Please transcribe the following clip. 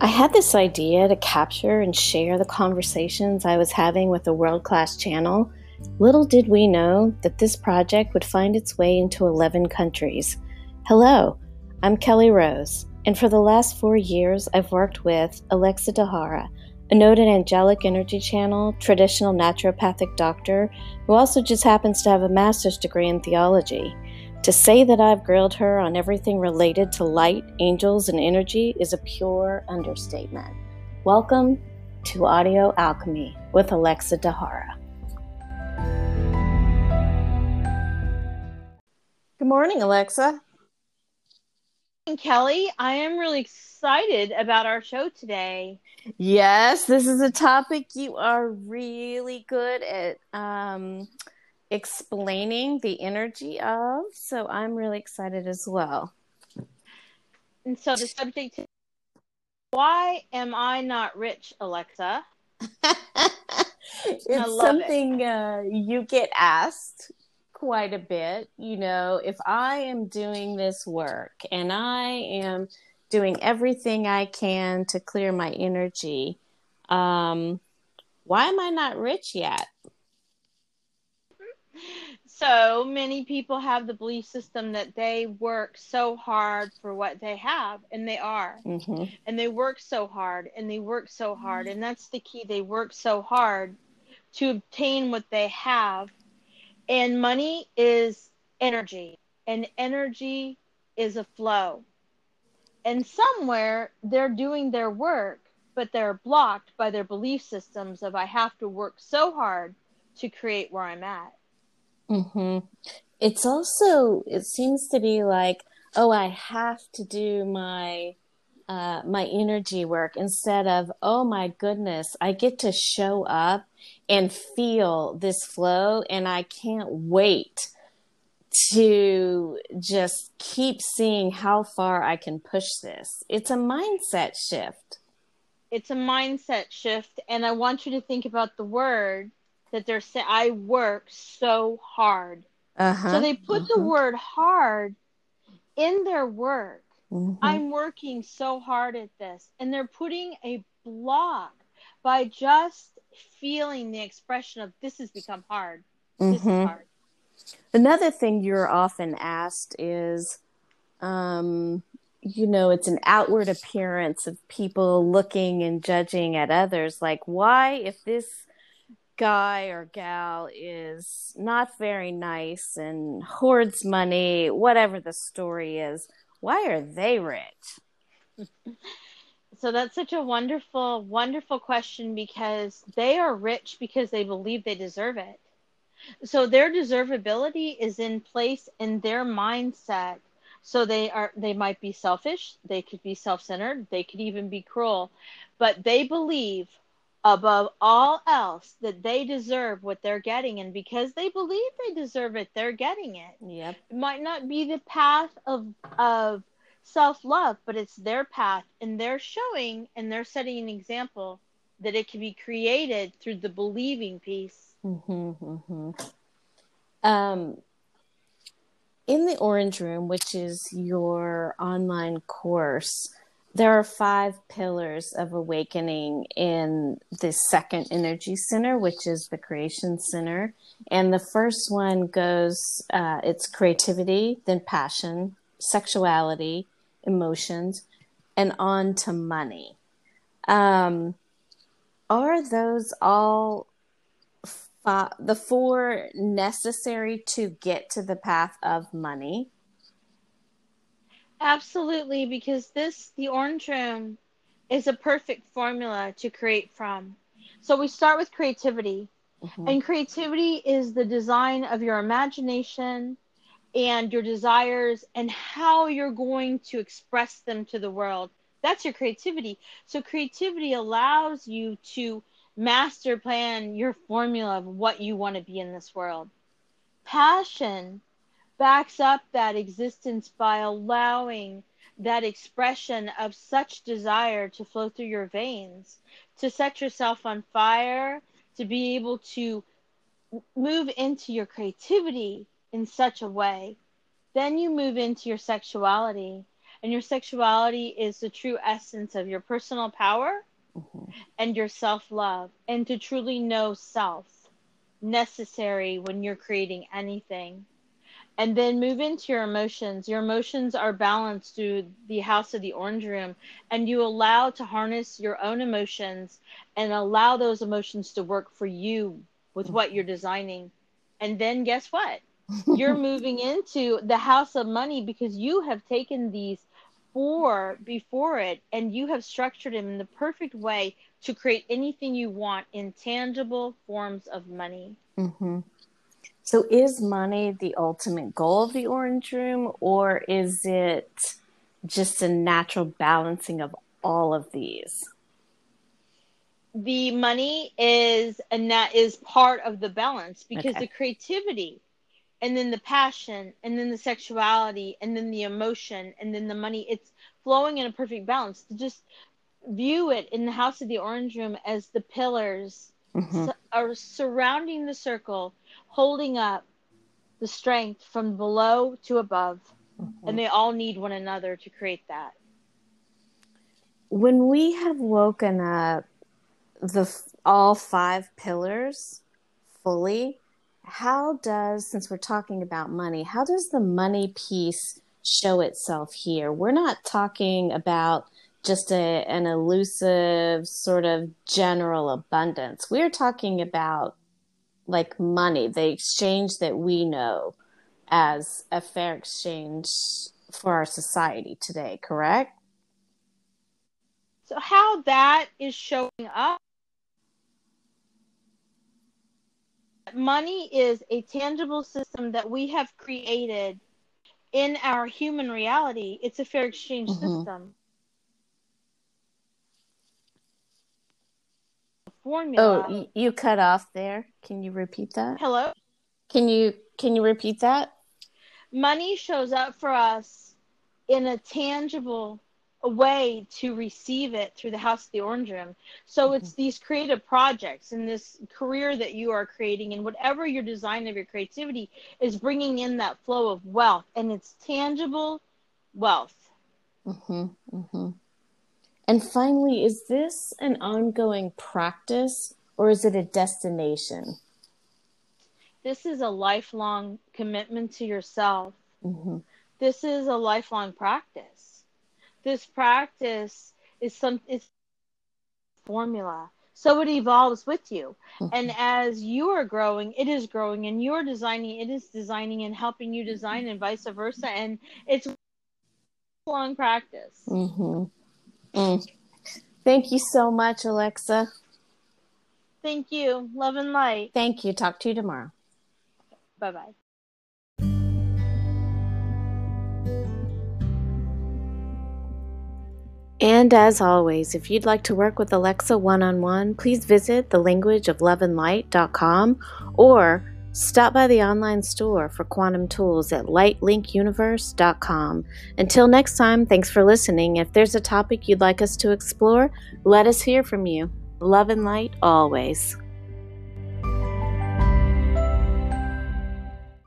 I had this idea to capture and share the conversations I was having with a world class channel. Little did we know that this project would find its way into 11 countries. Hello, I'm Kelly Rose, and for the last four years, I've worked with Alexa Dahara, a noted angelic energy channel, traditional naturopathic doctor, who also just happens to have a master's degree in theology. To say that I've grilled her on everything related to light, angels, and energy is a pure understatement. Welcome to Audio Alchemy with Alexa Dahara. Good morning, Alexa. And Kelly, I am really excited about our show today. Yes, this is a topic you are really good at um, explaining the energy of. So I'm really excited as well. And so the subject is why am I not rich, Alexa? it's something it. uh, you get asked quite a bit. You know, if I am doing this work and I am doing everything I can to clear my energy, um, why am I not rich yet? So many people have the belief system that they work so hard for what they have and they are. Mm-hmm. and they work so hard and they work so hard and that's the key. They work so hard to obtain what they have. And money is energy and energy is a flow. And somewhere they're doing their work but they're blocked by their belief systems of i have to work so hard to create where i'm at Mm-hmm. It's also it seems to be like, oh, I have to do my uh, my energy work instead of, oh my goodness, I get to show up and feel this flow, and I can't wait to just keep seeing how far I can push this. It's a mindset shift. It's a mindset shift, and I want you to think about the word that they're saying I work so hard. Uh-huh. So they put uh-huh. the word hard in their work. Mm-hmm. I'm working so hard at this. And they're putting a block by just feeling the expression of this has become hard. Mm-hmm. This is mm-hmm. hard. Another thing you're often asked is, um, you know, it's an outward appearance of people looking and judging at others. Like, why, if this guy or gal is not very nice and hoards money, whatever the story is, why are they rich? so that's such a wonderful, wonderful question because they are rich because they believe they deserve it. So their deservability is in place in their mindset. So they are they might be selfish, they could be self-centered, they could even be cruel, but they believe above all else that they deserve what they're getting. And because they believe they deserve it they're getting it. Yep. It might not be the path of of self-love but it's their path and they're showing and they're setting an example that it can be created through the believing piece. Mm-hmm, mm-hmm. um in the orange room which is your online course there are five pillars of awakening in the second energy center, which is the creation center. And the first one goes, uh, it's creativity, then passion, sexuality, emotions, and on to money. Um, are those all the four necessary to get to the path of money? Absolutely, because this, the orange room, is a perfect formula to create from. So we start with creativity. Mm-hmm. And creativity is the design of your imagination and your desires and how you're going to express them to the world. That's your creativity. So creativity allows you to master plan your formula of what you want to be in this world. Passion backs up that existence by allowing that expression of such desire to flow through your veins, to set yourself on fire, to be able to move into your creativity in such a way. Then you move into your sexuality. And your sexuality is the true essence of your personal power mm-hmm. and your self love, and to truly know self necessary when you're creating anything. And then move into your emotions. Your emotions are balanced through the house of the orange room, and you allow to harness your own emotions and allow those emotions to work for you with what you're designing. And then guess what? You're moving into the house of money because you have taken these four before it and you have structured them in the perfect way to create anything you want in tangible forms of money. Mm-hmm. So, is money the ultimate goal of the Orange Room, or is it just a natural balancing of all of these? The money is and that is part of the balance because okay. the creativity and then the passion and then the sexuality and then the emotion and then the money it's flowing in a perfect balance to just view it in the house of the orange room as the pillars mm-hmm. su- are surrounding the circle holding up the strength from below to above mm-hmm. and they all need one another to create that when we have woken up the all five pillars fully how does, since we're talking about money, how does the money piece show itself here? We're not talking about just a, an elusive sort of general abundance. We're talking about like money, the exchange that we know as a fair exchange for our society today, correct? So, how that is showing up money is a tangible system that we have created in our human reality. It's a fair exchange mm-hmm. system. Formula. Oh, you cut off there. Can you repeat that? Hello. Can you can you repeat that? Money shows up for us in a tangible way to receive it through the House of the Orange Room. So mm-hmm. it's these creative projects and this career that you are creating, and whatever your design of your creativity is bringing in that flow of wealth, and it's tangible wealth. Mm-hmm, mm-hmm. And finally, is this an ongoing practice or is it a destination? This is a lifelong commitment to yourself. Mm-hmm. This is a lifelong practice this practice is some it's formula so it evolves with you mm-hmm. and as you are growing it is growing and you're designing it is designing and helping you design and vice versa and it's long practice mm-hmm. Mm. thank you so much alexa. Thank you. Love and light. Thank you. Talk to you tomorrow. Bye bye And as always, if you'd like to work with Alexa one on one, please visit thelanguageofloveandlight.com or stop by the online store for quantum tools at lightlinkuniverse.com. Until next time, thanks for listening. If there's a topic you'd like us to explore, let us hear from you. Love and light always.